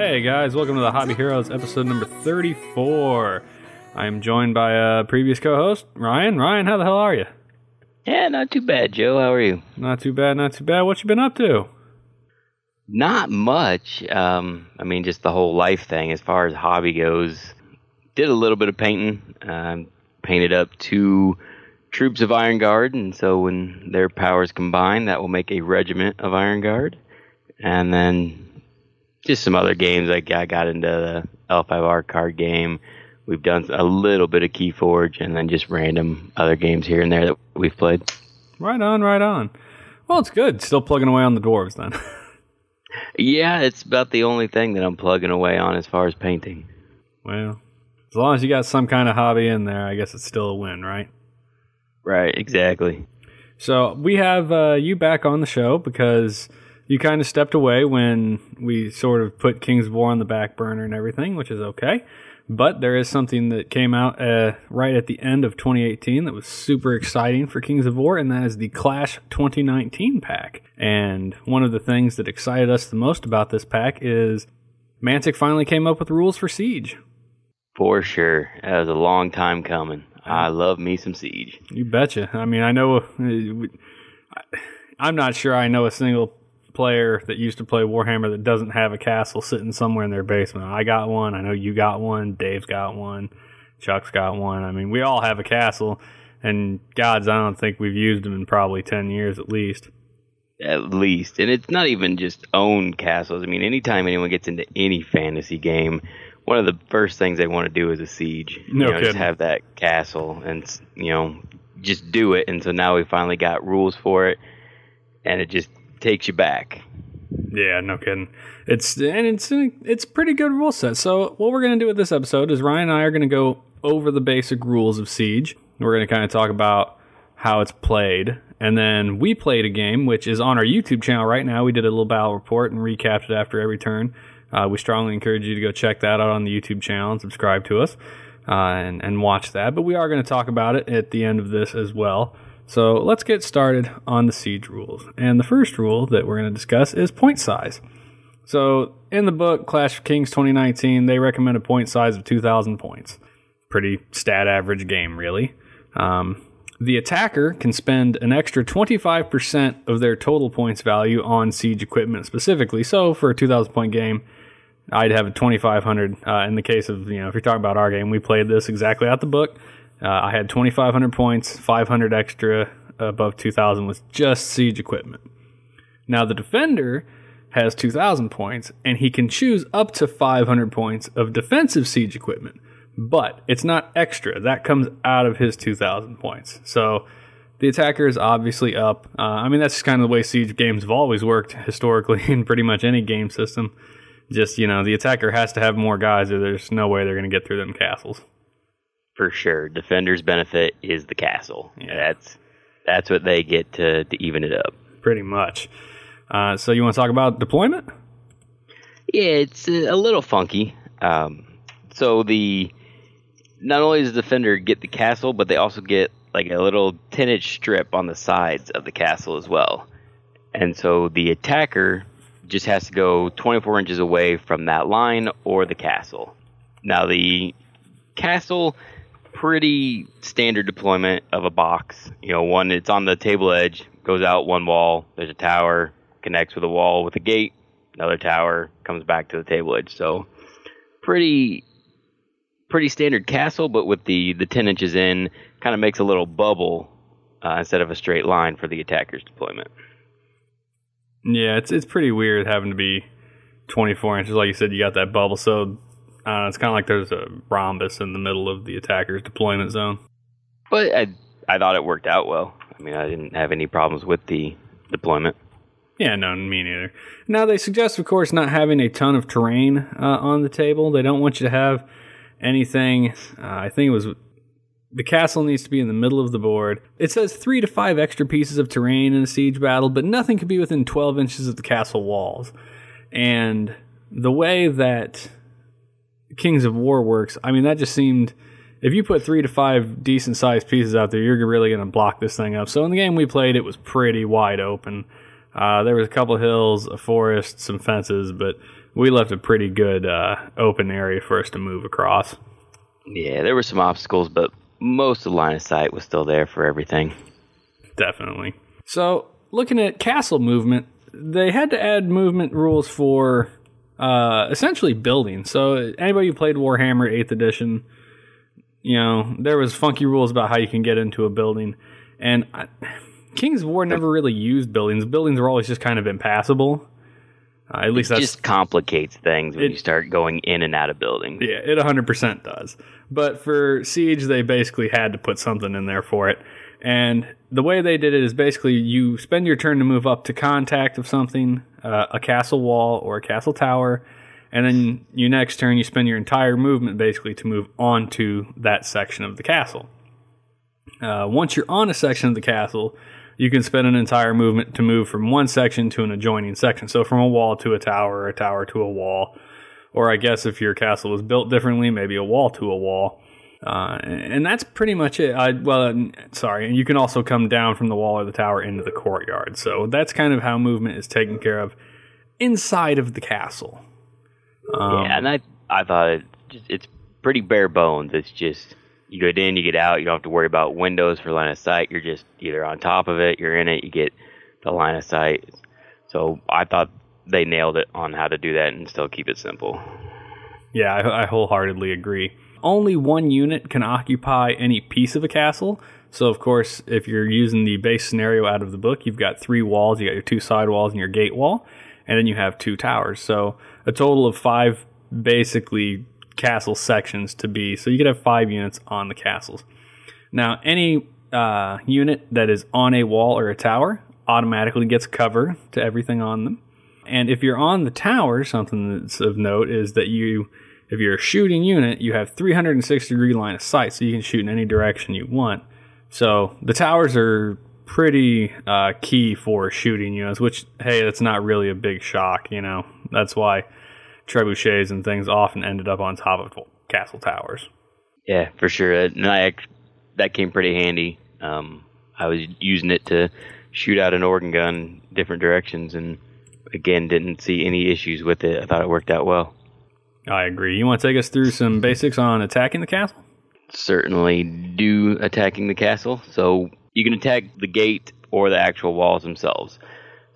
Hey guys, welcome to the Hobby Heroes episode number 34. I'm joined by a previous co host, Ryan. Ryan, how the hell are you? Yeah, not too bad, Joe. How are you? Not too bad, not too bad. What you been up to? Not much. Um, I mean, just the whole life thing as far as hobby goes. Did a little bit of painting. Um, painted up two troops of Iron Guard, and so when their powers combine, that will make a regiment of Iron Guard. And then just some other games. Like I got into the L5R card game. We've done a little bit of Keyforge, and then just random other games here and there that we've played. Right on, right on. Well, it's good. Still plugging away on the dwarves then. Yeah, it's about the only thing that I'm plugging away on as far as painting. well, as long as you got some kind of hobby in there, I guess it's still a win, right? Right, exactly. So we have uh, you back on the show because you kind of stepped away when we sort of put Kings of War on the back burner and everything, which is okay. But there is something that came out uh, right at the end of 2018 that was super exciting for Kings of War, and that is the Clash 2019 pack. And one of the things that excited us the most about this pack is Mantic finally came up with rules for Siege. For sure. That was a long time coming. I love me some Siege. You betcha. I mean, I know. uh, I'm not sure I know a single player that used to play Warhammer that doesn't have a castle sitting somewhere in their basement. I got one. I know you got one. Dave's got one. Chuck's got one. I mean, we all have a castle. And gods, I don't think we've used them in probably 10 years at least. At least. And it's not even just own castles. I mean, anytime anyone gets into any fantasy game, one of the first things they want to do is a siege. No you know, just have that castle and, you know, just do it. And so now we finally got rules for it. And it just takes you back. Yeah, no kidding. It's and it's it's pretty good rule set. So what we're gonna do with this episode is Ryan and I are gonna go over the basic rules of Siege. We're gonna kind of talk about how it's played, and then we played a game which is on our YouTube channel right now. We did a little battle report and recapped it after every turn. Uh, we strongly encourage you to go check that out on the YouTube channel and subscribe to us uh, and and watch that. But we are going to talk about it at the end of this as well. So let's get started on the siege rules. And the first rule that we're going to discuss is point size. So in the book Clash of Kings 2019, they recommend a point size of 2,000 points. Pretty stat average game, really. Um, the attacker can spend an extra 25% of their total points value on siege equipment specifically. So for a 2,000 point game, I'd have a 2,500. Uh, in the case of, you know, if you're talking about our game, we played this exactly out the book. Uh, I had 2,500 points, 500 extra above 2,000 was just siege equipment. Now the defender has 2,000 points, and he can choose up to 500 points of defensive siege equipment, but it's not extra. That comes out of his 2,000 points. So the attacker is obviously up. Uh, I mean, that's kind of the way siege games have always worked historically in pretty much any game system. Just, you know, the attacker has to have more guys, or there's no way they're going to get through them castles. For sure. Defender's benefit is the castle. That's that's what they get to, to even it up. Pretty much. Uh, so you want to talk about deployment? Yeah, it's a little funky. Um, so the not only does the defender get the castle, but they also get like a little 10 inch strip on the sides of the castle as well. And so the attacker just has to go 24 inches away from that line or the castle. Now the castle, pretty standard deployment of a box. You know, one it's on the table edge, goes out one wall. There's a tower, connects with a wall with a gate. Another tower comes back to the table edge. So pretty pretty standard castle, but with the the 10 inches in, kind of makes a little bubble uh, instead of a straight line for the attacker's deployment. Yeah, it's it's pretty weird having to be 24 inches. Like you said, you got that bubble, so uh, it's kind of like there's a rhombus in the middle of the attacker's deployment zone. But I I thought it worked out well. I mean, I didn't have any problems with the deployment. Yeah, no, me neither. Now they suggest, of course, not having a ton of terrain uh, on the table. They don't want you to have anything. Uh, I think it was the castle needs to be in the middle of the board. It says three to five extra pieces of terrain in a siege battle, but nothing can be within 12 inches of the castle walls. And the way that Kings of War works, I mean, that just seemed if you put three to five decent sized pieces out there, you're really going to block this thing up. So in the game we played, it was pretty wide open. Uh, there was a couple of hills, a forest, some fences, but we left a pretty good uh, open area for us to move across. Yeah, there were some obstacles, but most of the line of sight was still there for everything. Definitely. So looking at castle movement, they had to add movement rules for uh, essentially building. So anybody who played Warhammer 8th edition, you know, there was funky rules about how you can get into a building. And I, King's War never really used buildings. Buildings were always just kind of impassable. Uh, at least It that's just complicates things when It- you start going in and out of buildings. yeah, it 100% does. But for Siege, they basically had to put something in there for it. And the way they did it is basically you spend your turn to move up to contact of something, uh, a castle wall or a castle tower, and then you next turn you spend your entire movement basically to move onto that section of the castle. Uh, once you're on a section of the castle, you can spend an entire movement to move from one section to an adjoining section. So from a wall to a tower, a tower to a wall, or I guess if your castle was built differently, maybe a wall to a wall. Uh, and that's pretty much it. I, well, uh, sorry, and you can also come down from the wall or the tower into the courtyard. So that's kind of how movement is taken care of inside of the castle. Um, yeah, and I I thought it just, it's pretty bare bones. It's just you get in, you get out. You don't have to worry about windows for line of sight. You're just either on top of it, you're in it, you get the line of sight. So I thought they nailed it on how to do that and still keep it simple. Yeah, I, I wholeheartedly agree. Only one unit can occupy any piece of a castle. So, of course, if you're using the base scenario out of the book, you've got three walls. You got your two side walls and your gate wall, and then you have two towers. So, a total of five basically castle sections to be. So, you could have five units on the castles. Now, any uh, unit that is on a wall or a tower automatically gets cover to everything on them. And if you're on the tower, something that's of note is that you, if you're a shooting unit, you have 360 degree line of sight, so you can shoot in any direction you want. So the towers are pretty uh, key for shooting units, which hey, that's not really a big shock. You know, that's why trebuchets and things often ended up on top of castle towers. Yeah, for sure. And I, that came pretty handy. Um, I was using it to shoot out an organ gun different directions, and again, didn't see any issues with it. I thought it worked out well. I agree. You want to take us through some basics on attacking the castle? Certainly do attacking the castle. So you can attack the gate or the actual walls themselves.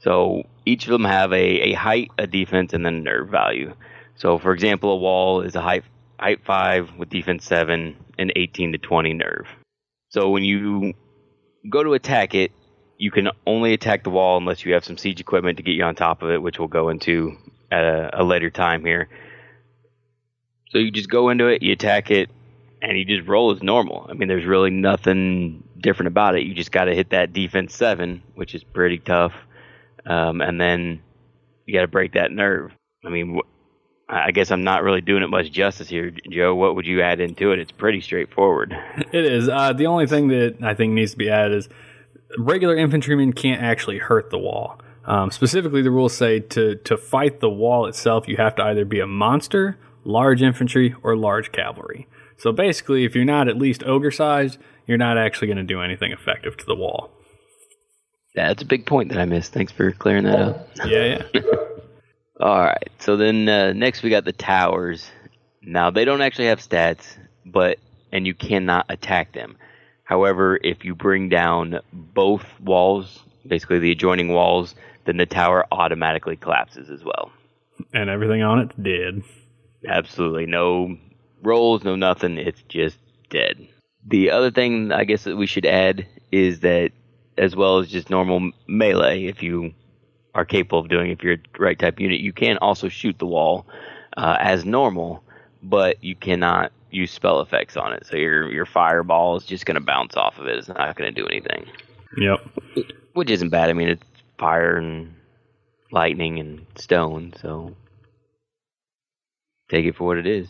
So each of them have a, a height, a defense, and then a nerve value. So for example, a wall is a height height five with defense seven and 18 to 20 nerve. So when you go to attack it, you can only attack the wall unless you have some siege equipment to get you on top of it, which we'll go into at a, a later time here. So you just go into it, you attack it, and you just roll as normal. I mean, there's really nothing different about it. You just got to hit that defense seven, which is pretty tough, um, and then you got to break that nerve. I mean, wh- I guess I'm not really doing it much justice here, Joe. What would you add into it? It's pretty straightforward. It is. Uh, the only thing that I think needs to be added is regular infantrymen can't actually hurt the wall. Um, specifically, the rules say to to fight the wall itself, you have to either be a monster, large infantry, or large cavalry. So basically, if you're not at least ogre sized, you're not actually going to do anything effective to the wall. That's a big point that I missed. Thanks for clearing that up. Yeah, yeah. All right. So then uh, next we got the towers. Now they don't actually have stats, but and you cannot attack them. However, if you bring down both walls, basically the adjoining walls, then the tower automatically collapses as well. and everything on it did. Absolutely no rolls, no nothing. It's just dead. The other thing I guess that we should add is that as well as just normal melee, if you are capable of doing, if you're a right type unit, you can also shoot the wall uh, as normal, but you cannot use spell effects on it. So your your fireball is just going to bounce off of it. It's not going to do anything, Yep. which isn't bad. I mean, it's fire and lightning and stone, so take it for what it is.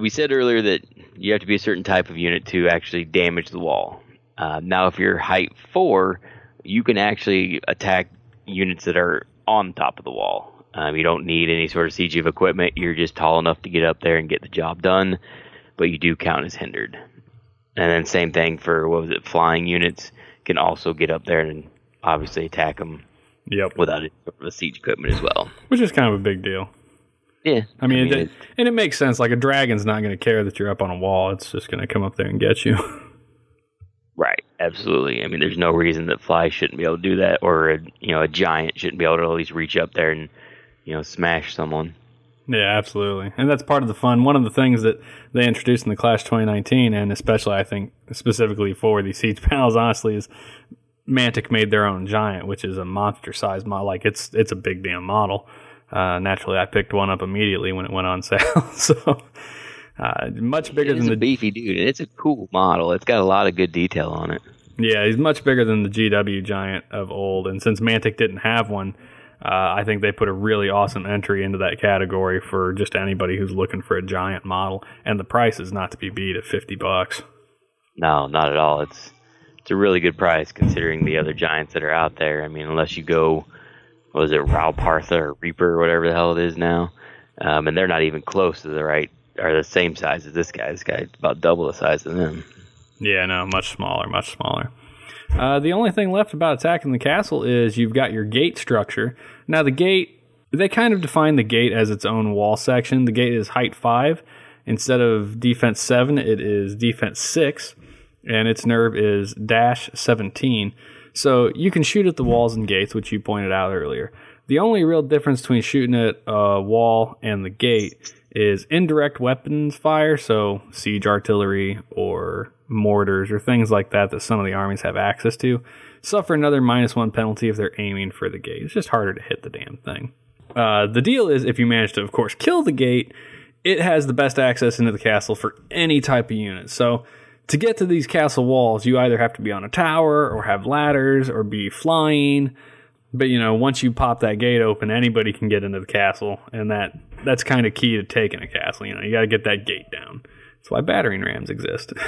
We said earlier that you have to be a certain type of unit to actually damage the wall. Uh, now, if you're height four, you can actually attack units that are on top of the wall. Um, you don't need any sort of siege of equipment. You're just tall enough to get up there and get the job done, but you do count as hindered. and then same thing for what was it? Flying units can also get up there and obviously attack them Yep. without a sort siege equipment as well. Which is kind of a big deal. Yeah, I mean, it, it- and it makes sense. Like a dragon's not going to care that you're up on a wall; it's just going to come up there and get you. right, absolutely. I mean, there's no reason that fly shouldn't be able to do that, or a, you know, a giant shouldn't be able to at least reach up there and you know smash someone. yeah, absolutely. And that's part of the fun. One of the things that they introduced in the Clash 2019, and especially I think specifically for these siege panels, honestly, is Mantic made their own giant, which is a monster sized model. Like it's it's a big damn model. Uh, naturally, I picked one up immediately when it went on sale. so uh, much bigger than a the beefy dude. It's a cool model. It's got a lot of good detail on it. Yeah, he's much bigger than the GW Giant of old. And since Mantic didn't have one, uh, I think they put a really awesome entry into that category for just anybody who's looking for a giant model. And the price is not to be beat at 50 bucks. No, not at all. It's it's a really good price considering the other giants that are out there. I mean, unless you go, was it, Raupartha or Reaper or whatever the hell it is now, um, and they're not even close to the right or the same size as this guy. This guy's about double the size of them. Yeah, no, much smaller, much smaller. Uh, the only thing left about attacking the castle is you've got your gate structure. Now, the gate, they kind of define the gate as its own wall section. The gate is height 5. Instead of defense 7, it is defense 6. And its nerve is dash 17. So you can shoot at the walls and gates, which you pointed out earlier. The only real difference between shooting at a wall and the gate is indirect weapons fire, so siege artillery or mortars or things like that that some of the armies have access to, suffer another minus one penalty if they're aiming for the gate. It's just harder to hit the damn thing. Uh, the deal is, if you manage to, of course, kill the gate, it has the best access into the castle for any type of unit. So to get to these castle walls, you either have to be on a tower or have ladders or be flying. But you know, once you pop that gate open, anybody can get into the castle, and that that's kind of key to taking a castle. You know, you got to get that gate down. That's why battering rams exist.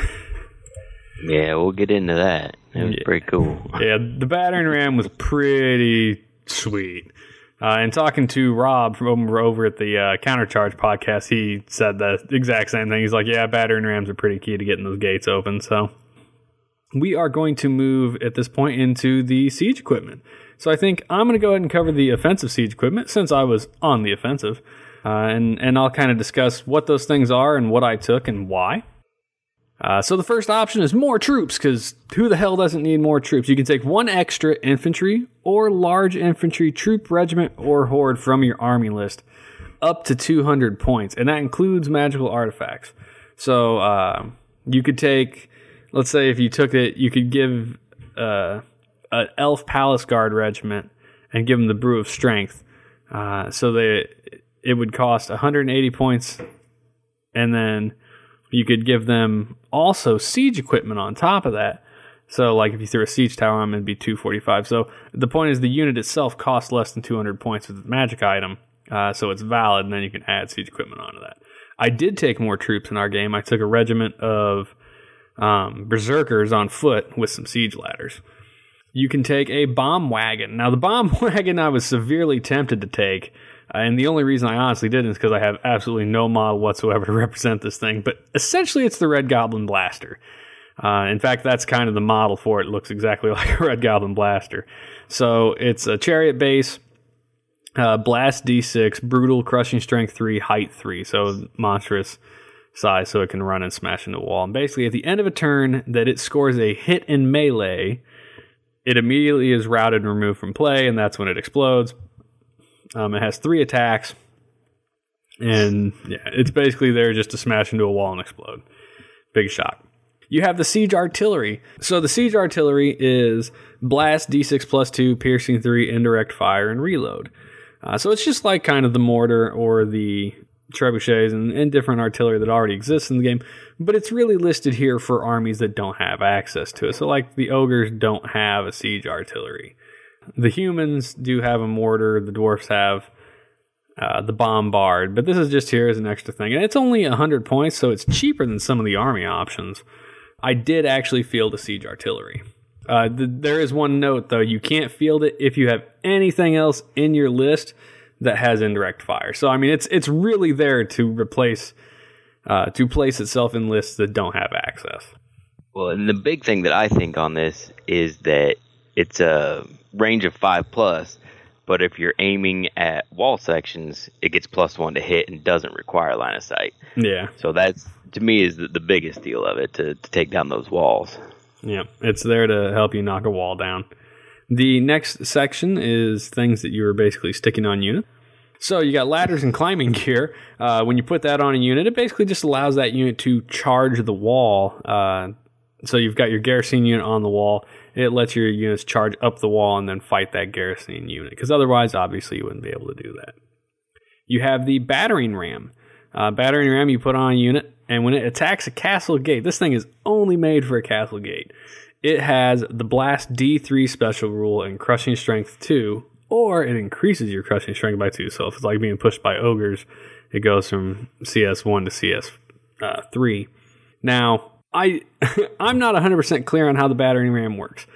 Yeah, we'll get into that. It was Yeah. pretty cool. yeah, the battering ram was pretty sweet. Uh, and talking to Rob from over, at the uh, Countercharge podcast, he said the exact same thing. He's like, "Yeah, battering rams are pretty key to getting those gates open." So we are going to move at this point into the siege equipment. So I think I'm going to go ahead and cover the offensive siege equipment since I was on the offensive, uh, and and I'll kind of discuss what those things are and what I took and why. Uh, so the first option is more troops, because who the hell doesn't need more troops? You can take one extra infantry or large infantry troop regiment or horde from your army list, up to 200 points, and that includes magical artifacts. So uh, you could take, let's say, if you took it, you could give uh, an elf palace guard regiment and give them the brew of strength. Uh, so they it would cost 180 points, and then you could give them also siege equipment on top of that. So, like if you threw a siege tower on them, it'd be 245. So, the point is the unit itself costs less than 200 points with the magic item. Uh, so, it's valid, and then you can add siege equipment onto that. I did take more troops in our game. I took a regiment of um, berserkers on foot with some siege ladders. You can take a bomb wagon. Now, the bomb wagon I was severely tempted to take. And the only reason I honestly didn't is because I have absolutely no model whatsoever to represent this thing. But essentially, it's the Red Goblin Blaster. Uh, in fact, that's kind of the model for it. It looks exactly like a Red Goblin Blaster. So it's a chariot base, uh, blast D6, brutal, crushing strength 3, height 3. So monstrous size so it can run and smash into a wall. And basically, at the end of a turn that it scores a hit in melee, it immediately is routed and removed from play, and that's when it explodes. Um, it has three attacks, and yeah, it's basically there just to smash into a wall and explode. Big shock. You have the siege artillery. So the siege artillery is blast d6 plus 2, piercing 3, indirect fire, and reload. Uh, so it's just like kind of the mortar or the trebuchets and, and different artillery that already exists in the game, but it's really listed here for armies that don't have access to it. So, like the ogres don't have a siege artillery. The humans do have a mortar, the dwarfs have uh, the bombard, but this is just here as an extra thing. And it's only 100 points, so it's cheaper than some of the army options. I did actually field a siege artillery. Uh, th- there is one note though: you can't field it if you have anything else in your list that has indirect fire. So I mean, it's it's really there to replace uh, to place itself in lists that don't have access. Well, and the big thing that I think on this is that it's a range of five plus, but if you're aiming at wall sections, it gets plus one to hit and doesn't require line of sight. Yeah, So that's to me is the, the biggest deal of it to, to take down those walls. yeah. It's there to help you knock a wall down. The next section is things that you are basically sticking on unit. So you got ladders and climbing gear. Uh, when you put that on a unit, it basically just allows that unit to charge the wall. Uh, so you've got your garrison unit on the wall. It lets your units charge up the wall and then fight that garrison unit. Because otherwise, obviously, you wouldn't be able to do that. You have the battering ram. Uh, battering ram you put on a unit, and when it attacks a castle gate, this thing is only made for a castle gate. It has the blast D3 special rule and crushing strength 2, or it increases your crushing strength by 2. So if it's like being pushed by ogres, it goes from CS1 to CS3. Now, I I'm not 100% clear on how the battering ram works.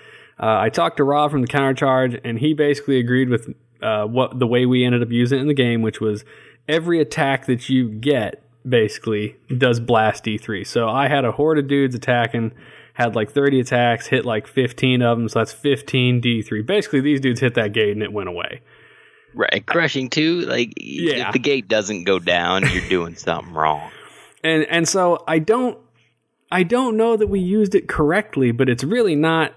Uh, I talked to Rob from the countercharge, and he basically agreed with uh, what the way we ended up using it in the game, which was every attack that you get basically does blast D3. So I had a horde of dudes attacking, had like 30 attacks, hit like 15 of them, so that's 15 D3. Basically, these dudes hit that gate and it went away. Right, crushing too. Like, Yeah. if the gate doesn't go down, you're doing something wrong. and and so I don't I don't know that we used it correctly, but it's really not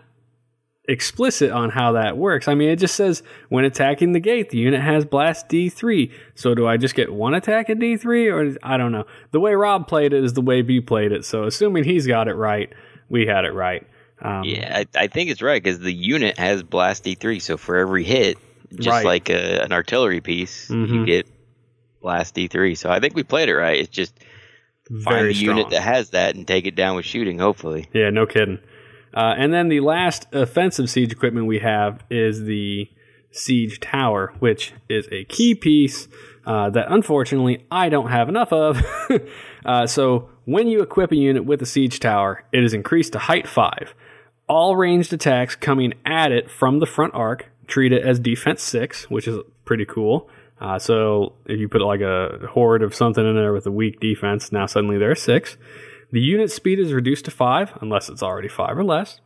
explicit on how that works. I mean, it just says when attacking the gate, the unit has blast D3. So do I just get one attack at D3 or I don't know. The way Rob played it is the way B played it. So assuming he's got it right, we had it right. Um, Yeah, I, I think it's right because the unit has blast D3, so for every hit, just Right. like a, an artillery piece, Mhm. you get blast D3. So I think we played it right. It's just find the unit that has that and take it down with shooting. Hopefully, Yeah, no kidding. Uh, and then the last offensive siege equipment we have is the siege tower, which is a key piece uh, that unfortunately I don't have enough of. uh, so when you equip a unit with a siege tower, it is increased to height five. All ranged attacks coming at it from the front arc treat it as defense six, which is pretty cool. Uh, so if you put like a horde of something in there with a weak defense, now suddenly they're six. The unit speed is reduced to 5, unless it's already 5 or less.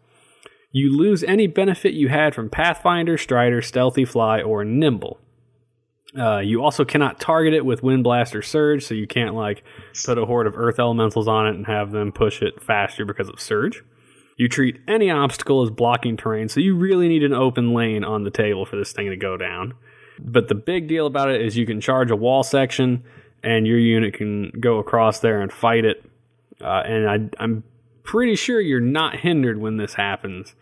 You lose any benefit you had from Pathfinder, Strider, Stealthy Fly, or Nimble. Uh, you also cannot target it with Wind Blast or Surge, so you can't like put a horde of Earth Elementals on it and have them push it faster because of Surge. You treat any obstacle as blocking terrain, so you really need an open lane on the table for this thing to go down. But the big deal about it is you can charge a wall section, and your unit can go across there and fight it uh, and I, I'm pretty sure you're not hindered when this happens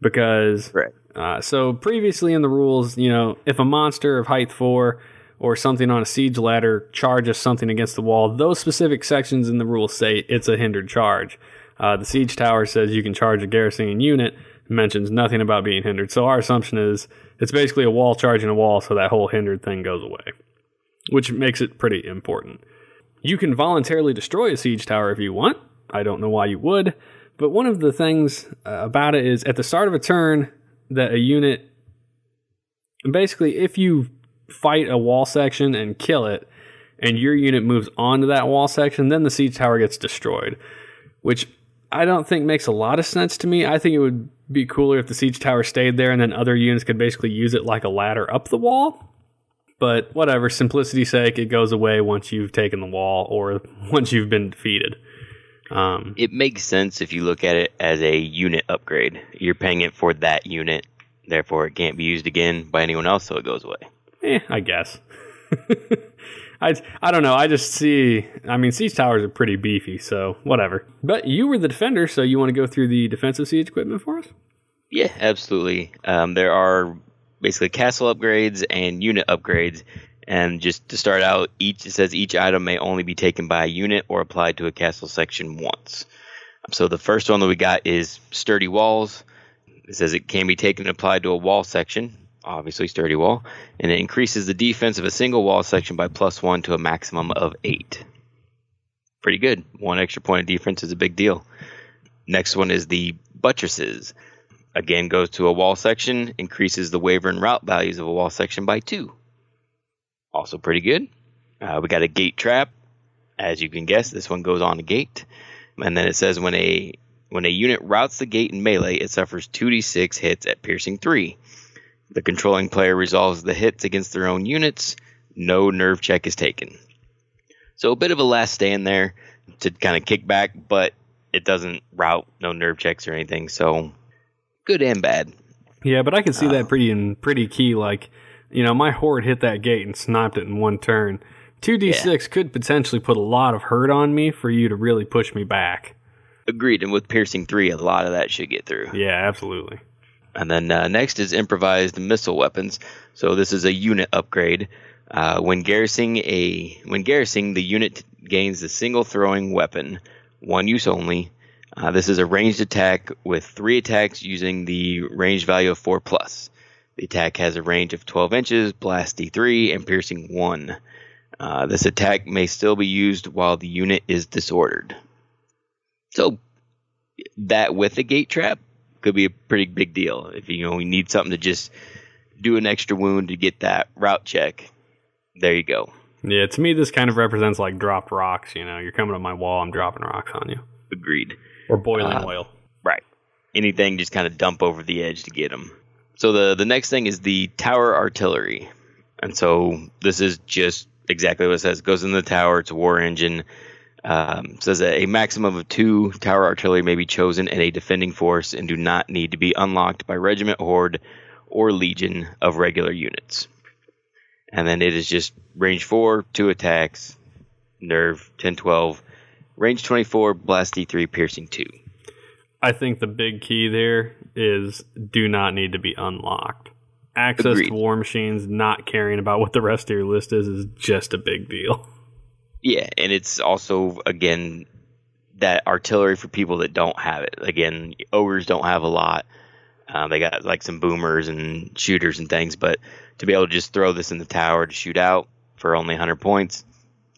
because right? uh, so previously in the rules, you know, if a monster of height four or something on a siege ladder charges something against the wall, those specific sections in the rules say it's a hindered charge. Uh, the siege tower says you can charge a garrisoning unit, mentions nothing about being hindered. So our assumption is it's basically a wall charging a wall, so that whole hindered thing goes away, which makes it pretty important. You can voluntarily destroy a siege tower if you want. I don't know why you would, but one of the things uh, about it is at the start of a turn that a unit basically if you fight a wall section and kill it and your unit moves onto that wall section, then the siege tower gets destroyed, which I don't think makes a lot of sense to me. I think it would be cooler if the siege tower stayed there and then other units could basically use it like a ladder up the wall. But whatever, simplicity's sake, it goes away once you've taken the wall or once you've been defeated. Um, It makes sense if you look at it as a unit upgrade. You're paying it for that unit, therefore it can't be used again by anyone else, so it goes away. eh, I guess. I, I don't know. I just see. I mean, siege towers are pretty beefy, so whatever. But you were the defender, so you want to go through the defensive siege equipment for us? Yeah, absolutely. Um, there are basically castle upgrades and unit upgrades. And just to start out, each it says each item may only be taken by a unit or applied to a castle section once. So the first one that we got is sturdy walls. It says it can be taken and applied to a wall section, obviously sturdy wall, and it increases the defense of a single wall section by plus one to a maximum of eight. Pretty good. One extra point of defense is a big deal. Next one is the buttresses. Again, goes to a wall section, increases the waver and route values of a wall section by two. Also pretty good. Uh, we got a gate trap. As you can guess, this one goes on a gate. And then it says when a When a unit routes the gate in melee, it suffers 2d6 hits at piercing 3. The controlling player resolves the hits against their own units. No nerve check is taken. So a bit of a last stand there to kind of kick back, but it doesn't route, no nerve checks or anything. So good and bad. Yeah, but I can see Uh, that pretty in pretty key. Like, you know, my horde hit that gate and sniped it in one turn. Two d six could potentially put a lot of hurt on me for you to really push me back. Agreed. And with piercing 3, a lot of that should get through. Yeah, absolutely. And then uh, next is improvised missile weapons. So this is a unit upgrade. Uh, when garrisoning a when garrisoning, the unit gains a single throwing weapon, one use only. Uh, this is a ranged attack with three attacks using the range value of four plus. The attack has a range of 12 inches, blast D3, and piercing one. Uh, this attack may still be used while the unit is disordered. So that with a gate trap could be a pretty big deal. If you know you need something to just do an extra wound to get that route check, there you go. Yeah, to me, this kind of represents like dropped rocks. You know, you're coming up my wall, I'm dropping rocks on you, Agreed. or boiling Uh, oil. Right. Anything just kind of dump over the edge to get them. So the the next thing is the tower artillery, and so this is just exactly what it says. It goes in the tower. It's a war engine. Um, says that a maximum of two tower artillery may be chosen in a defending force and do not need to be unlocked by regiment, horde, or legion of regular units. And then it is just range four, two attacks, nerve 10, 12, range 24, blast D3, piercing two. I think the big key there is do not need to be unlocked. Access Agreed. to war machines, not caring about what the rest of your list is, is just a big deal. Yeah, and it's also again that artillery for people that don't have it. Again, ogres don't have a lot. Um, they got like some boomers and shooters and things, but to be able to just throw this in the tower to shoot out for only 100 points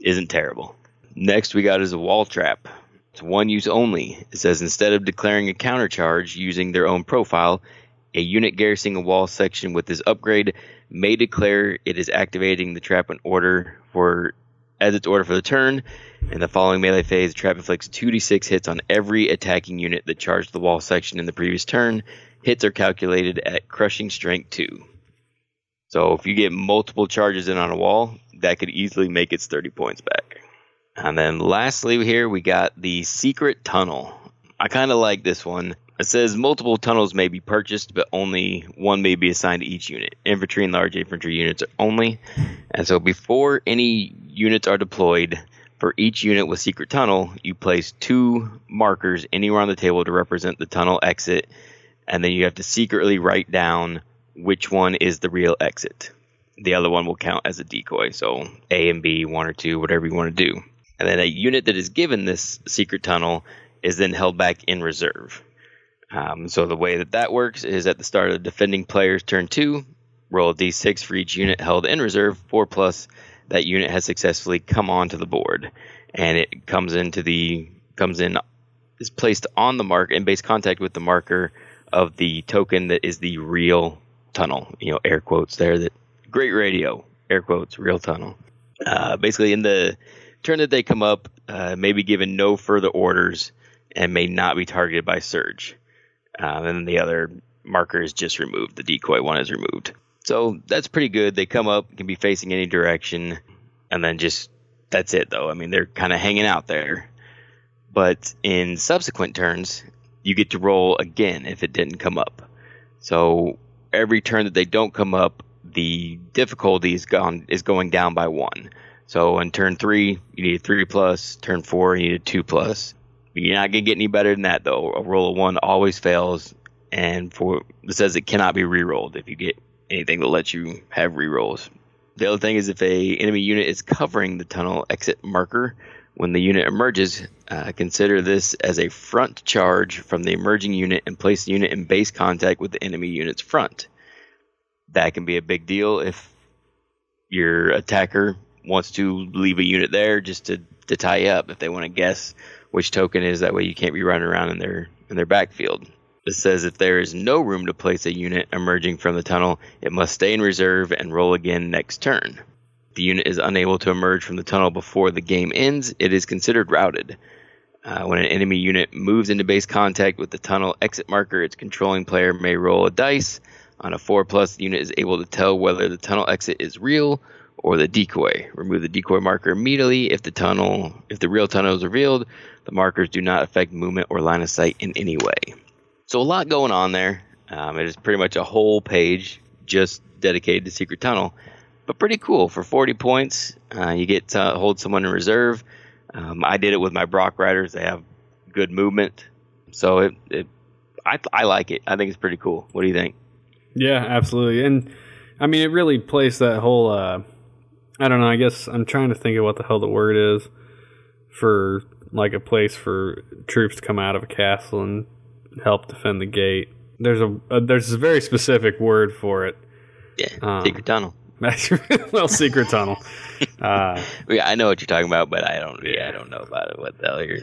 isn't terrible. Next, we got is a wall trap. It's one use only. It says instead of declaring a countercharge using their own profile, a unit garrisoning a wall section with this upgrade may declare it is activating the trap in order for as its order for the turn. In the following melee phase, the trap inflicts 2d6 hits on every attacking unit that charged the wall section in the previous turn. Hits are calculated at crushing strength 2. So if you get multiple charges in on a wall, that could easily make its 30 points back. And then lastly, here we got the secret tunnel. I kind of like this one. It says multiple tunnels may be purchased, but only one may be assigned to each unit. Infantry and large infantry units only. And so before any units are deployed, for each unit with secret tunnel, you place two markers anywhere on the table to represent the tunnel exit, and then you have to secretly write down which one is the real exit. The other one will count as a decoy, so A and B, one or two, whatever you want to do. And then a unit that is given this secret tunnel is then held back in reserve. Um, so the way that that works is at the start of the defending player's turn two, roll a d6 for each unit held in reserve, four plus. That unit has successfully come onto the board, and it comes into the comes in is placed on the mark in base contact with the marker of the token that is the real tunnel. You know, air quotes there. That great radio, air quotes, real tunnel. Uh, basically, in the turn that they come up, uh, may be given no further orders and may not be targeted by surge. Um, and the other marker is just removed. The decoy one is removed. So that's pretty good. They come up, can be facing any direction, and then just that's it, though. I mean, they're kind of hanging out there. But in subsequent turns, you get to roll again if it didn't come up. So every turn that they don't come up, the difficulty is gone is going down by one. So in turn three, you need a three plus. Turn four, you need a two plus. You're not gonna get any better than that though. A roll of one always fails, and for it says it cannot be re-rolled if you get anything that lets you have re-rolls. The other thing is if a enemy unit is covering the tunnel exit marker when the unit emerges, uh, consider this as a front charge from the emerging unit and place the unit in base contact with the enemy unit's front. That can be a big deal if your attacker wants to leave a unit there just to, to tie up if they want to guess which token is that way you can't be running around in their in their backfield. It says if there is no room to place a unit emerging from the tunnel, it must stay in reserve and roll again next turn. If the unit is unable to emerge from the tunnel before the game ends, it is considered routed. Uh, when an enemy unit moves into base contact with the tunnel exit marker, its controlling player may roll a dice. On a 4 plus, the unit is able to tell whether the tunnel exit is real or the decoy. Remove the decoy marker immediately if the tunnel if the real tunnel is revealed. The markers do not affect movement or line of sight in any way. So a lot going on there. Um, it is pretty much a whole page just dedicated to Secret Tunnel, but pretty cool for 40 points. Uh, you get to hold someone in reserve. Um, I did it with my Brock Riders. They have good movement, so it, it I, I like it. I think it's pretty cool. What do you think? Yeah, absolutely. And I mean, it really plays that whole. Uh, I don't know. I guess I'm trying to think of what the hell the word is for like a place for troops to come out of a castle and help defend the gate. There's a, a there's a very specific word for it. Yeah, Um, Secret Tunnel. well, secret tunnel. Uh, Yeah, I know what you're talking about, but I don't. Yeah, I don't know about it. What the hell you're?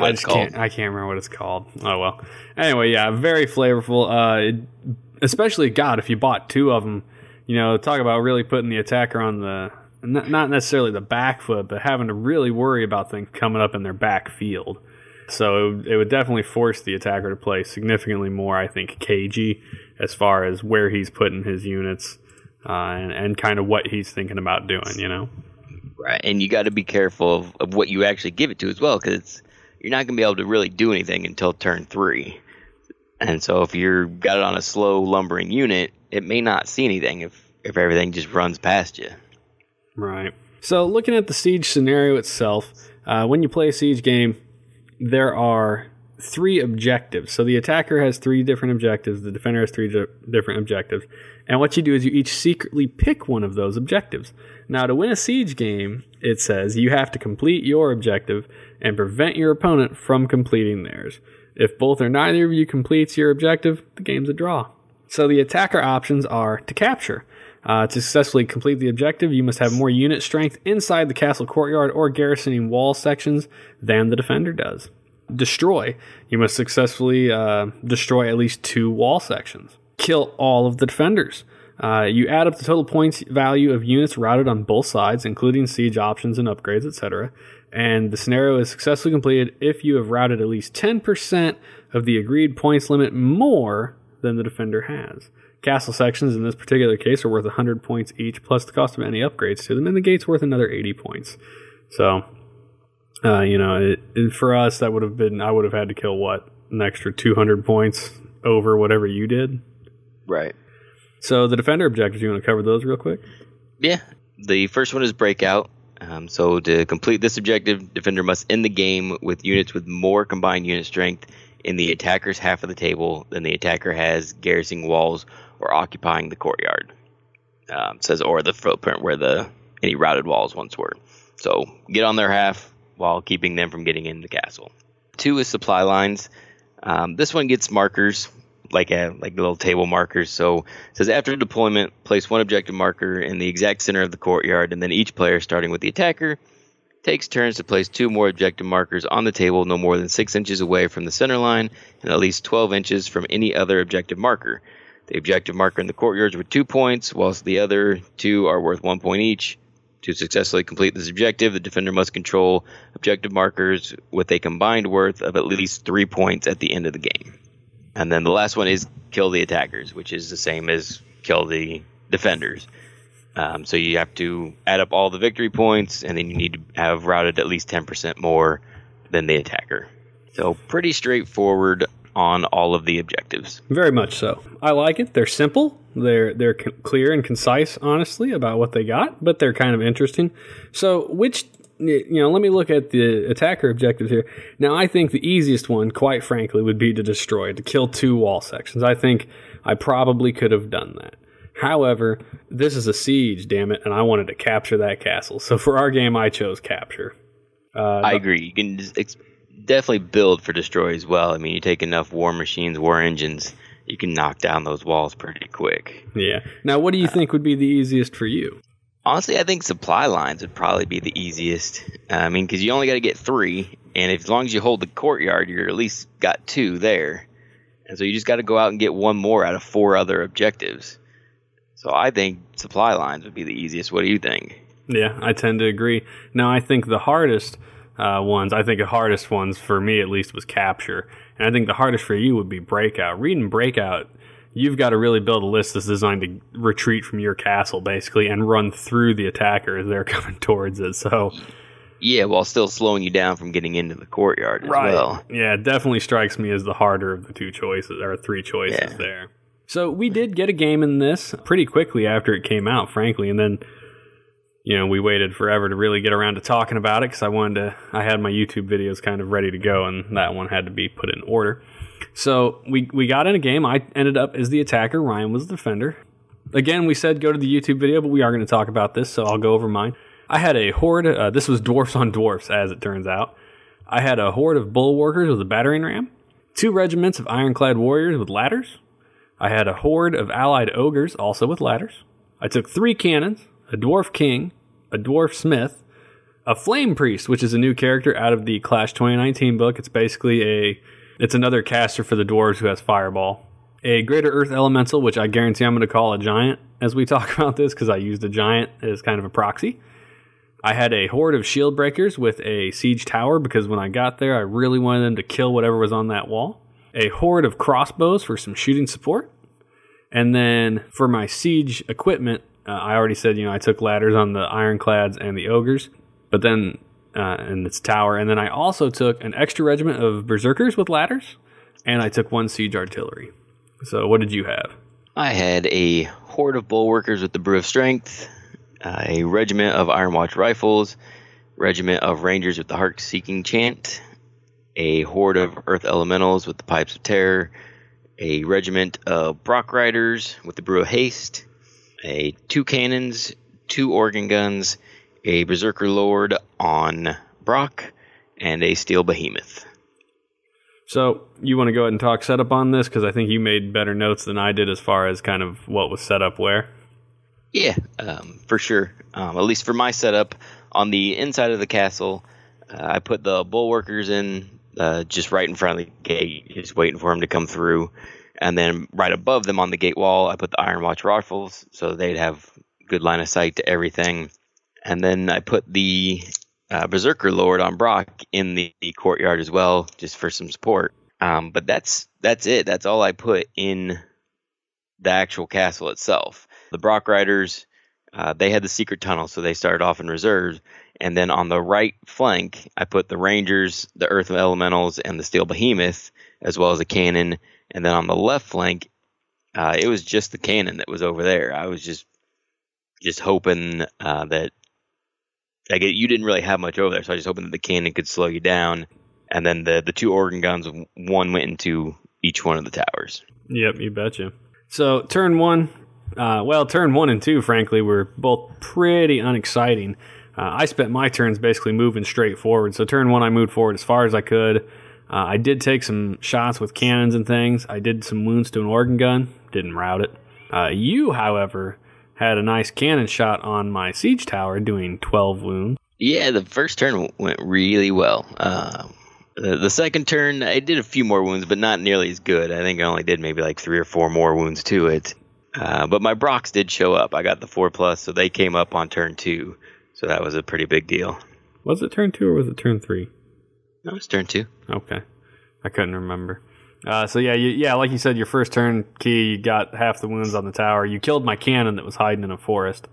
I just called? can't. I can't remember what it's called. Oh well. Anyway, yeah, very flavorful. Uh, it, especially God, if you bought two of them, you know, talk about really putting the attacker on the not, necessarily the back foot, but having to really worry about things coming up in their back field. So it, would- it would definitely force the attacker to play significantly more, I think, cagey as far as where he's putting his units uh, and, and kind of what he's thinking about doing. You know. Right, and you got to be careful of, of what you actually give it to as well, because you're not going to be able to really do anything until turn three. And so, if you're got it on a slow lumbering unit, it may not see anything if if everything just runs past you. Right. So, looking at the siege scenario itself, uh, when you play a siege game, there are three objectives. So, the attacker has three different objectives, the defender has three di- different objectives. And what you do is you each secretly pick one of those objectives. Now, to win a siege game, it says you have to complete your objective and prevent your opponent from completing theirs. If both or neither of you completes your objective, the game's a draw. So the attacker options are to capture. Uh, to successfully complete the objective, you must have more unit strength inside the castle courtyard or garrisoning wall sections than the defender does. Destroy. You must successfully uh, destroy at least two wall sections. Kill all of the defenders. Uh, you add up the total points value of units routed on both sides, including siege options and upgrades, etc. And the scenario is successfully completed if you have routed at least 10% of the agreed points limit more than the defender has. Castle sections in this particular case are worth 100 points each, plus the cost of any upgrades to them, and the gate's worth another 80 points. So, uh, you know, it, for us, that would have been, I would have had to kill what? An extra 200 points over whatever you did. Right. So, the defender objectives, you want to cover those real quick? Yeah. The first one is breakout. Um, so to complete this objective, defender must end the game with units with more combined unit strength in the attacker's half of the table than the attacker has garrisoning walls or occupying the courtyard. Um, says or the footprint where the any routed walls once were. So get on their half while keeping them from getting in the castle. Two is supply lines. Um, this one gets markers like a like little table markers. So it says after deployment, place one objective marker in the exact center of the courtyard, and then each player, starting with the attacker, takes turns to place two more objective markers on the table, no more than six inches away from the center line, and at least 12 inches from any other objective marker. The objective marker in the courtyards worth two points, whilst the other two are worth one point each. To successfully complete this objective, the defender must control objective markers with a combined worth of at least three points at the end of the game. And then the last one is kill the attackers, which is the same as kill the defenders. Um, so you have to add up all the victory points, and then you need to have routed at least 10% more than the attacker. So pretty straightforward on all of the objectives. Very much so. I like it. They're simple. They're they're c- clear and concise, honestly, about what they got, but they're kind of interesting. So, which you know, let me look at the attacker objectives here. Now, I think the easiest one, quite frankly, would be to destroy, to kill two wall sections. I think I probably could have done that. However, this is a siege, damn it, and I wanted to capture that castle. So for our game, I chose capture. Uh, I agree. You can ex- definitely build for destroy as well. I mean, you take enough war machines, war engines, you can knock down those walls pretty quick. yeah. Now, what do you think would be the easiest for you? Honestly, I think supply lines would probably be the easiest. Uh, I mean, because you only got to get three, and if, as long as you hold the courtyard, you're at least got two there. And so you just got to go out and get one more out of four other objectives. So I think supply lines would be the easiest. What do you think? Yeah, I tend to agree. Now, I think the hardest uh, ones. I think the hardest ones for me, at least, was capture, and I think the hardest for you would be breakout. Reading breakout, you've got to really build a list that's designed to retreat from your castle, basically, and run through the attacker as they're coming towards it. So, Yeah, while still slowing you down from getting into the courtyard as well. yeah, it definitely strikes me as the harder of the two choices or three choices Yeah. there. So we did get a game in this pretty quickly after it came out, frankly, and then you know we waited forever to really get around to talking about it because I wanted to. I had my YouTube videos kind of ready to go, and that one had to be put in order. So we we got in a game. I ended up as the attacker. Ryan was the defender. Again, we said go to the YouTube video, but we are going to talk about this, so I'll go over mine. I had a horde. Uh, this was dwarfs on dwarfs, as it turns out. I had a horde of bulwarkers with a battering ram, two regiments of ironclad warriors with ladders. I had a horde of allied ogres, also with ladders. I took three cannons, a dwarf king, a dwarf smith, a flame priest, which is a new character out of the Clash 2019 book. It's basically a, it's another caster for the dwarves who has fireball. A greater earth elemental, which I guarantee I'm going to call a giant as we talk about this because I used a giant as kind of a proxy. I had a horde of shield breakers with a siege tower because when I got there, I really wanted them to kill whatever was on that wall. A horde of crossbows for some shooting support. And then for my siege equipment, uh, I already said, you know, I took ladders on the ironclads and the ogres, but then, uh, in its tower. And then I also took an extra regiment of berserkers with ladders, and I took one siege artillery. So what did you have? I had a horde of bulwarkers with the Brew of Strength, a regiment of Iron Watch rifles, regiment of rangers with the Heart Seeking Chant, a horde of Earth Elementals with the Pipes of Terror, a regiment of Brock Riders with the Brew of Haste, a two cannons, two organ guns, a Berserker Lord on Brock, and a Steel Behemoth. So you want to go ahead and talk setup on this because I think you made better notes than I did as far as kind of what was set up where. Yeah, um, for sure. Um, at least for my setup, on the inside of the castle, uh, I put the bulwarkers in uh, just right in front of the gate, just waiting for them to come through. And then right above them on the gate wall, I put the Iron Watch rifles so they'd have good line of sight to everything. And then I put the uh, Berserker Lord on Brock in the, the courtyard as well, just for some support. Um, but that's that's it. That's all I put in the actual castle itself. The Brock Riders, uh, they had the secret tunnel, so they started off in reserve. And then on the right flank, I put the Rangers, the Earth Elementals, and the Steel Behemoth, as well as a cannon. And then on the left flank, uh, it was just the cannon that was over there. I was just just hoping uh, that like you didn't really have much over there, so I was just hoping that the cannon could slow you down. And then the the two organ guns, one went into each one of the towers. Yep, you betcha. So turn one, uh, well, turn one and two, frankly, were both pretty unexciting. Uh, I spent my turns basically moving straight forward. So turn one, I moved forward as far as I could. Uh, I did take some shots with cannons and things. I did some wounds to an organ gun, didn't route it. Uh, you, however, had a nice cannon shot on my siege tower, doing 12 wounds. Yeah, the first turn went really well. Um, the, the second turn, I did a few more wounds, but not nearly as good. I think I only did maybe like three or four more wounds to it. Uh, but my Brocks did show up. I got the four plus, so they came up on turn two. So that was a pretty big deal. Was it turn two or was it turn three? No, it's turn two. Okay, I couldn't remember. Uh, so yeah, you, yeah, like you said, your first turn key, you got half the wounds on the tower. You killed my cannon that was hiding in a forest.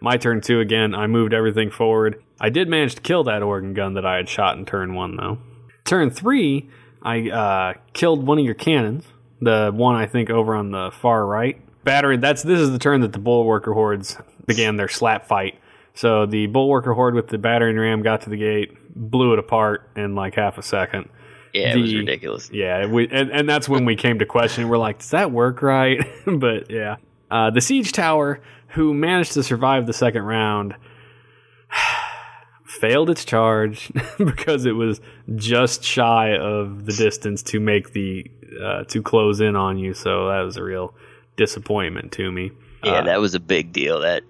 My turn two again. I moved everything forward. I did manage to kill that organ gun that I had shot in turn one though. Turn three, I uh, killed one of your cannons. The one I think over on the far right battery. That's this is the turn that the bulwarker hordes began their slap fight. So the bulwarker horde with the battering ram got to the gate, blew it apart in like half a second. Yeah, it was ridiculous. Yeah, we, and, and that's when we came to question. We're like, does that work right? but yeah. Uh, the siege tower, who managed to survive the second round, failed its charge because it was just shy of the distance to make the uh, to close in on you. So that was a real disappointment to me. Yeah, Uh, that was a big deal. That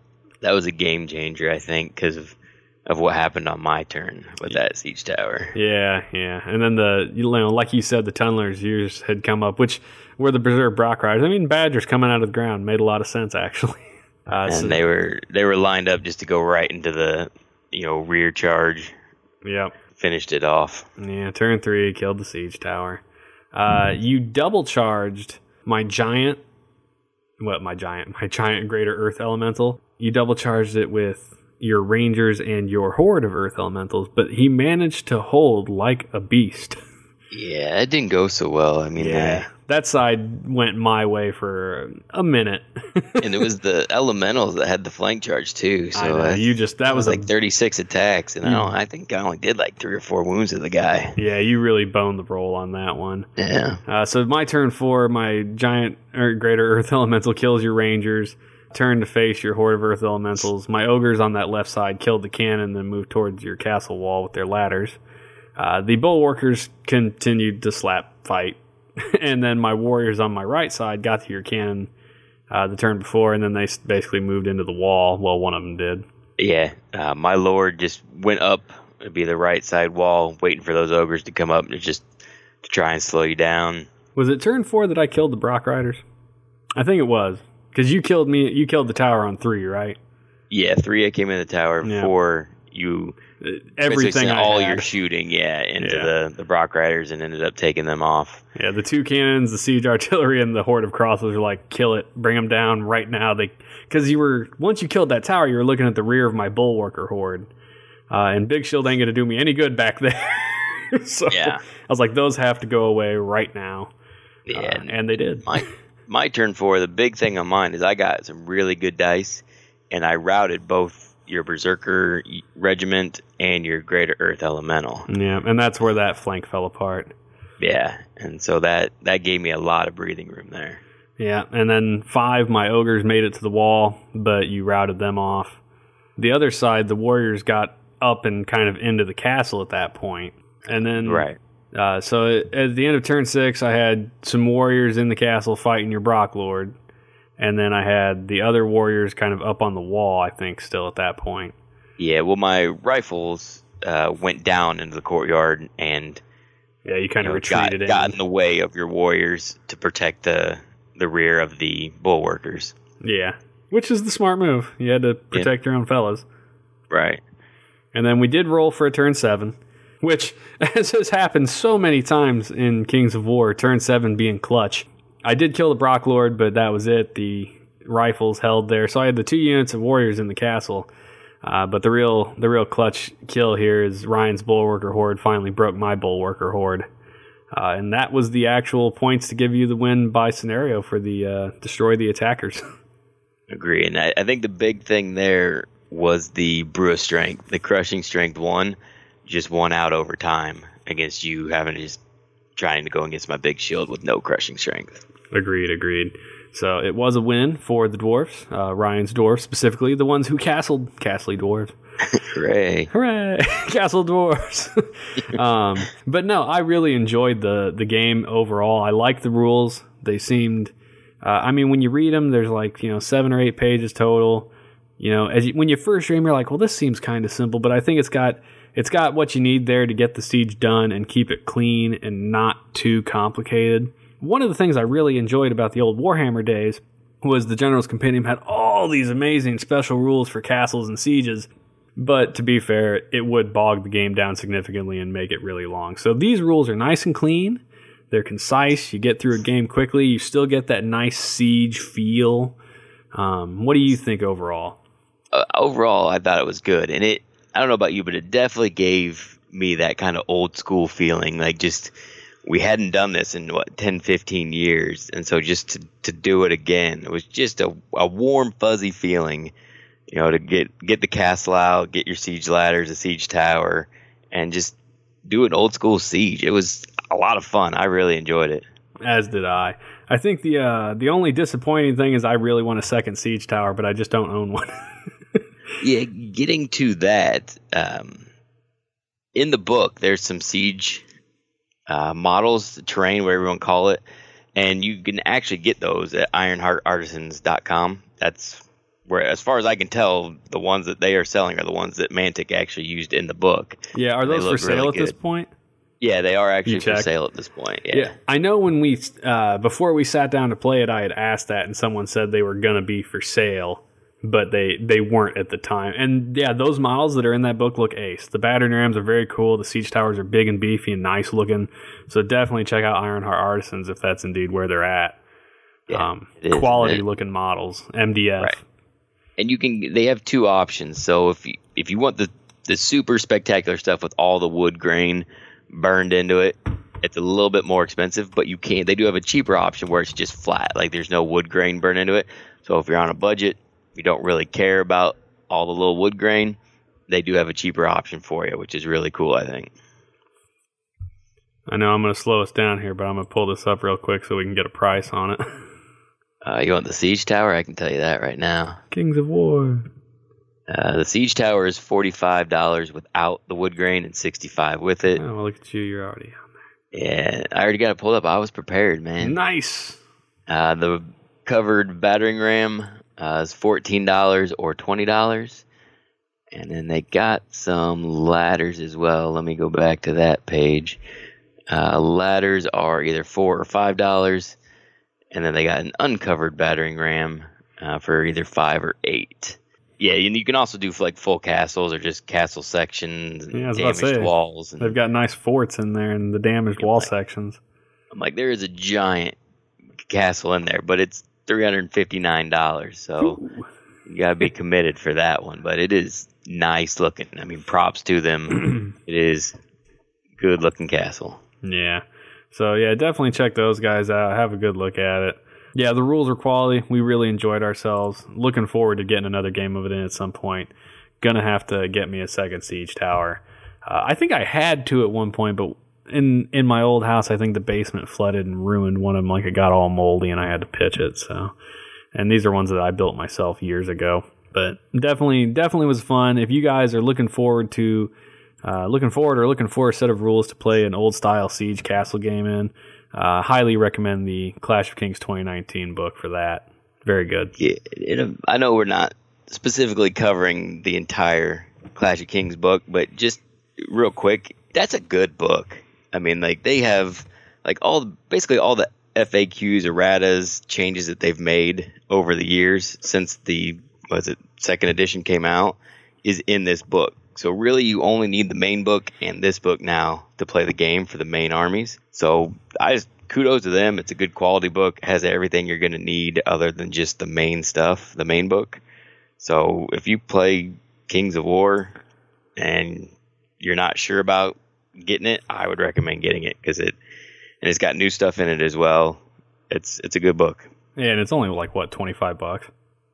that was a game changer, I think, because of of what happened on my turn with that siege tower. Yeah, yeah, and then the you know, like you said, the tunnelers years had come up, which were the Berserk Brock riders. I mean, Badgers coming out of the ground made a lot of sense actually. Uh, and so- they were they were lined up just to go right into the you know rear charge yeah, finished it off. Yeah, turn three killed the siege tower. Uh, you double charged my giant. What my giant? My giant greater earth elemental. You double charged it with your rangers and your horde of earth elementals, but he managed to hold like a beast. Yeah, it didn't go so well. I mean, uh, that side went my way for a minute. and it was the elementals that had the flank charge too. I So know, I- you just that was was a like 36 attacks, and I, don't, I think I only did like three or four wounds to the guy. yeah, you really boned the roll on that one. Yeah. Uh, so my turn four, my giant or greater earth elemental kills your rangers. Turn to face your horde of earth elementals. My ogres on that left side killed the cannon, then moved towards your castle wall with their ladders. Uh, the bulwarkers continued to slap fight, and then my warriors on my right side got to your cannon uh, the turn before, and then they basically moved into the wall. Well, one of them did. Yeah. Uh, my lord just went up, it'd be the right side wall, waiting for those ogres to come up and just to try and slow you down. Was it turn four that I killed the Brock Riders? I think it was because you killed me. You killed the tower on three, right? Yeah, three I came in the tower, Yeah. four you Everything sent I all your shooting, yeah, into Yeah. the the Brock Riders and ended up taking them off. Yeah, the two cannons, the siege artillery, and the horde of crossbows are like, kill it, bring them down right now. They because you were once you killed that tower, you were looking at the rear of my bulwarker horde, uh, and Big Shield ain't gonna do me any good back there. so Yeah. I was like, those have to go away right now, Yeah, Uh, and and they did. my my turn four. The big thing on mine is I got some really good dice, and I routed both your Berserker regiment and your Greater Earth Elemental. Yeah, and that's where that flank fell apart. Yeah, and so that that gave me a lot of breathing room there. Yeah, and then five, my ogres made it to the wall, but you routed them off. The other side, the warriors got up and kind of into the castle at that point, and then Right. Uh, so at the end of turn six, I had some warriors in the castle fighting your Brock Lord, and then I had the other warriors kind of up on the wall. I think still at that point. Yeah, well, my rifles uh, went down into the courtyard and Yeah, you kind you of know, retreated got in. in the way of your warriors to protect the the rear of the bulwarkers. Yeah, which is the smart move. You had to protect your own fellas. Right. And then we did roll for a turn seven, which, as has happened so many times in Kings of War, turn seven being clutch. I did kill the Brock Lord, but that was it. The rifles held there, so I had the two units of warriors in the castle. Uh, but the real, the real clutch kill here is Ryan's Bulwarker Horde finally broke my Bulwarker Horde, uh, and that was the actual points to give you the win by scenario for the uh, destroy the attackers. Agree. And I, I think the big thing there was the brew strength. The crushing strength one just won out over time against you having to just trying to go against my big shield with no crushing strength. Agreed, agreed. So it was a win for the dwarfs, uh, Ryan's dwarfs specifically, the ones who castled Castley dwarves. Hooray. Hooray, castle dwarfs! um, but no, I really enjoyed the the game overall. I liked the rules; they seemed. Uh, I mean, when you read them, there's like you know seven or eight pages total. You know, as you, when you first read them, you're like, well, this seems kind of simple, but I think it's got it's got what you need there to get the siege done and keep it clean and not too complicated. One of the things I really enjoyed about the old Warhammer days was the General's Compendium had all these amazing special rules for castles and sieges. But to be fair, it would bog the game down significantly and make it really long. So these rules are nice and clean. They're concise. You get through a game quickly. You still get that nice siege feel. Um, what do you think overall? uh, overall, I thought it was good, and it. I don't know about you, but it definitely gave me that kind of old school feeling. Like just we hadn't done this in what 10, 15 years, and so just to to do it again, it was just a a warm, fuzzy feeling. You know, to get get the castle out, get your siege ladders, a siege tower, and just do an old school siege. It was a lot of fun. I really enjoyed it. As did I. I think the uh, the only disappointing thing is I really want a second siege tower, but I just don't own one. yeah, getting to that, um, in the book, there's some siege uh, models, terrain, whatever you want to call it, and you can actually get those at ironheartartisans.com. That's where, as far as I can tell, the ones that they are selling are the ones that Mantic actually used in the book. yeah, are those for sale really at this point? Yeah, they are actually for sale at this point. Yeah. Yeah, I know when we uh, before we sat down to play it, I had asked that, and someone said they were gonna be for sale. But they they weren't at the time. And yeah, those models that are in that book look ace. The battering rams are very cool. The siege towers are big and beefy and nice looking. So definitely check out Ironheart Artisans if that's indeed where they're at. Yeah, um, quality It- looking models, MDF. Right. and you can they have two options. So if you, if you want the the super spectacular stuff with all the wood grain burned into it, it's a little bit more expensive. But you can they do have a cheaper option where it's just flat, like there's no wood grain burned into it. So if you're on a budget, you don't really care about all the little wood grain. They do have a cheaper option for you, which is really cool. I think. I know I'm going to slow us down here, but I'm going to pull this up real quick so we can get a price on it. Uh, you want the siege tower? I can tell you that right now. Kings of War. Uh, the siege tower is forty five dollars without the wood grain and sixty five with it. Oh, well, look at you. You're already on there. Yeah, I already got it pulled up. I was prepared, man. nice. Uh, the covered battering ram uh, is fourteen dollars or twenty dollars, and then they got some ladders as well. Let me go back to that page. Uh, ladders are either four or five dollars, and then they got an uncovered battering ram uh, for either five or eight. Yeah, and you can also do like full castles or just castle sections and Yeah, damaged say, walls. And They've got nice forts in there and the damaged wall sections. I'm like, there is a giant castle in there, but it's three hundred and fifty nine dollars. So you gotta be committed for that one. But it is nice looking. I mean, props to them. it is good looking castle. Yeah. So yeah, definitely check those guys out. Have a good look at it. Yeah, the rules are quality. We really enjoyed ourselves. Looking forward to getting another game of it in at some point. Gonna have to get me a second siege tower. Uh, I think I had to at one point, but in in my old house, I think the basement flooded and ruined one of them. Like it got all moldy, and I had to pitch it. So, and these are ones that I built myself years ago. But definitely, definitely was fun. If you guys are looking forward to uh, looking forward or looking for a set of rules to play an old style siege castle game in, uh, highly recommend the Clash of Kings 2019 book for that. Very good. Yeah, it, I know we're not specifically covering the entire Clash of Kings book, but just real quick, that's a good book. I mean, like they have like all basically all the FAQs, erratas, changes that they've made over the years since the was it second edition came out is in this book. So really, you only need the main book and this book now to play the game for the main armies. So I just kudos to them. It's a good quality book. Has everything you're going to need other than just the main stuff, the main book. So if you play Kings of War and you're not sure about getting it, I would recommend getting it because it and it's got new stuff in it as well. It's it's a good book. Yeah, and it's only like what 25 bucks.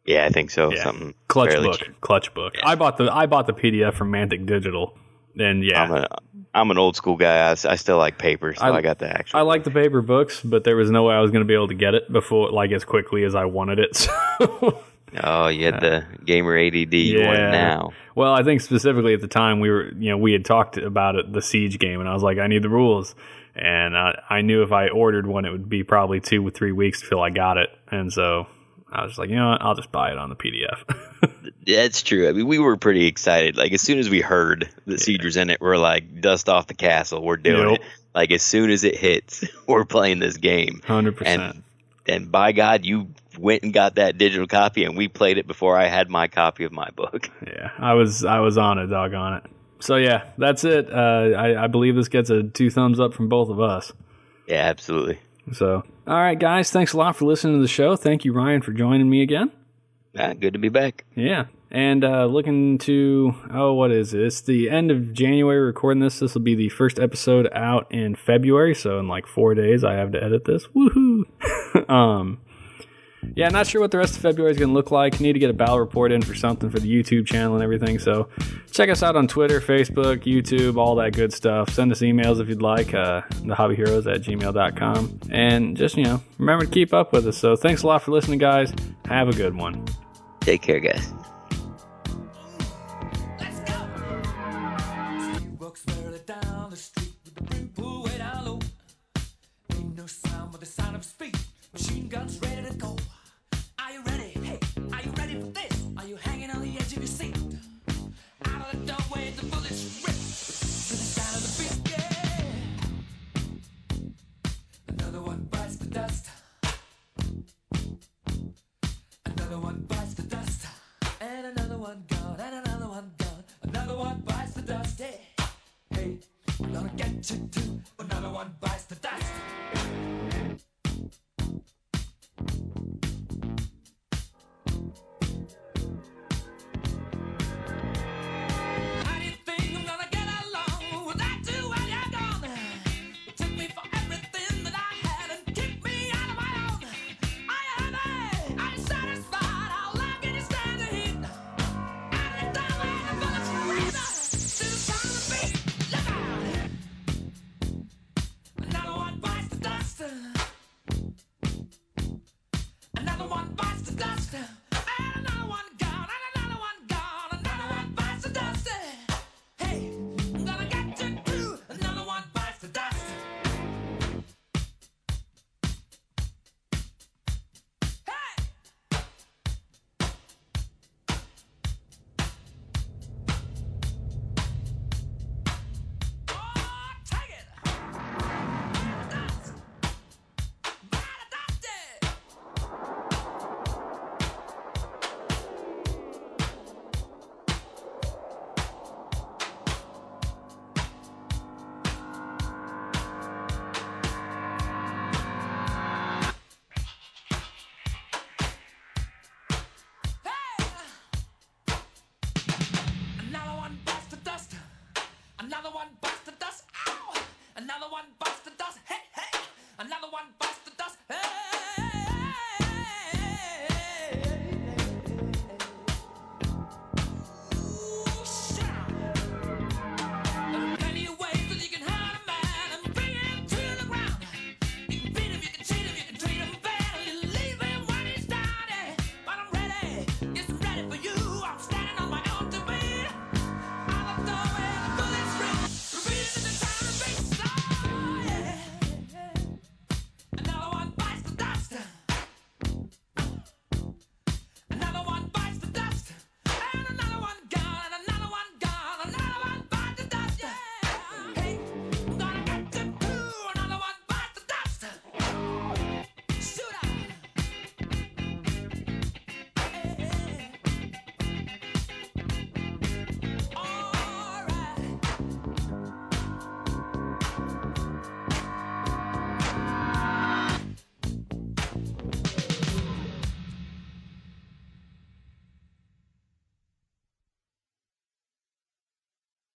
Yeah, I think so. Yeah. Something Clutch book, cheap. clutch book. I bought the I bought the PDF from Mantic Digital, and yeah, I'm a I'm an old school guy. I still like paper, so I- I, got the actual. I like the paper books, but there was no way I was going to be able to get it before, like as quickly as I wanted it. So, Oh, you had the gamer ADD. yeah. now. Well, I think specifically at the time we were, you know, we had talked about it, the Siege game, and I was like, I need the rules, and I, I knew if I ordered one, it would be probably two or three weeks till I got it, and so I was like, you know what, I'll just buy it on the PDF. That's true. I mean, we were pretty excited. Like as soon as we heard that Siege was in it, we're like, dust off the castle. We're doing Yep. it. Like as soon as it hits, we're playing this game. Hundred percent. And and by God, you went and got that digital copy, and we played it before I had my copy of my book. Yeah, I was I was on it, dog on it. So yeah, that's it. Uh, I, I believe this gets a two thumbs up from both of us. Yeah, absolutely. So, all right, guys, thanks a lot for listening to the show. Thank you, Ryan, for joining me again. Ah, good to be back. Yeah. And uh, looking to, oh, what is it? It's the end of January recording this. This will be the first episode out in February. So, in like four days, I have to edit this. Woohoo. um, yeah, not sure what the rest of February is going to look like. Need to get a battle report in for something for the YouTube channel and everything. So, check us out on Twitter, Facebook, YouTube, all that good stuff. Send us emails if you'd like, uh, thehobbyheroes at gmail.com. And just, you know, remember to keep up with us. So, thanks a lot for listening, guys. Have a good one. Take care, guys.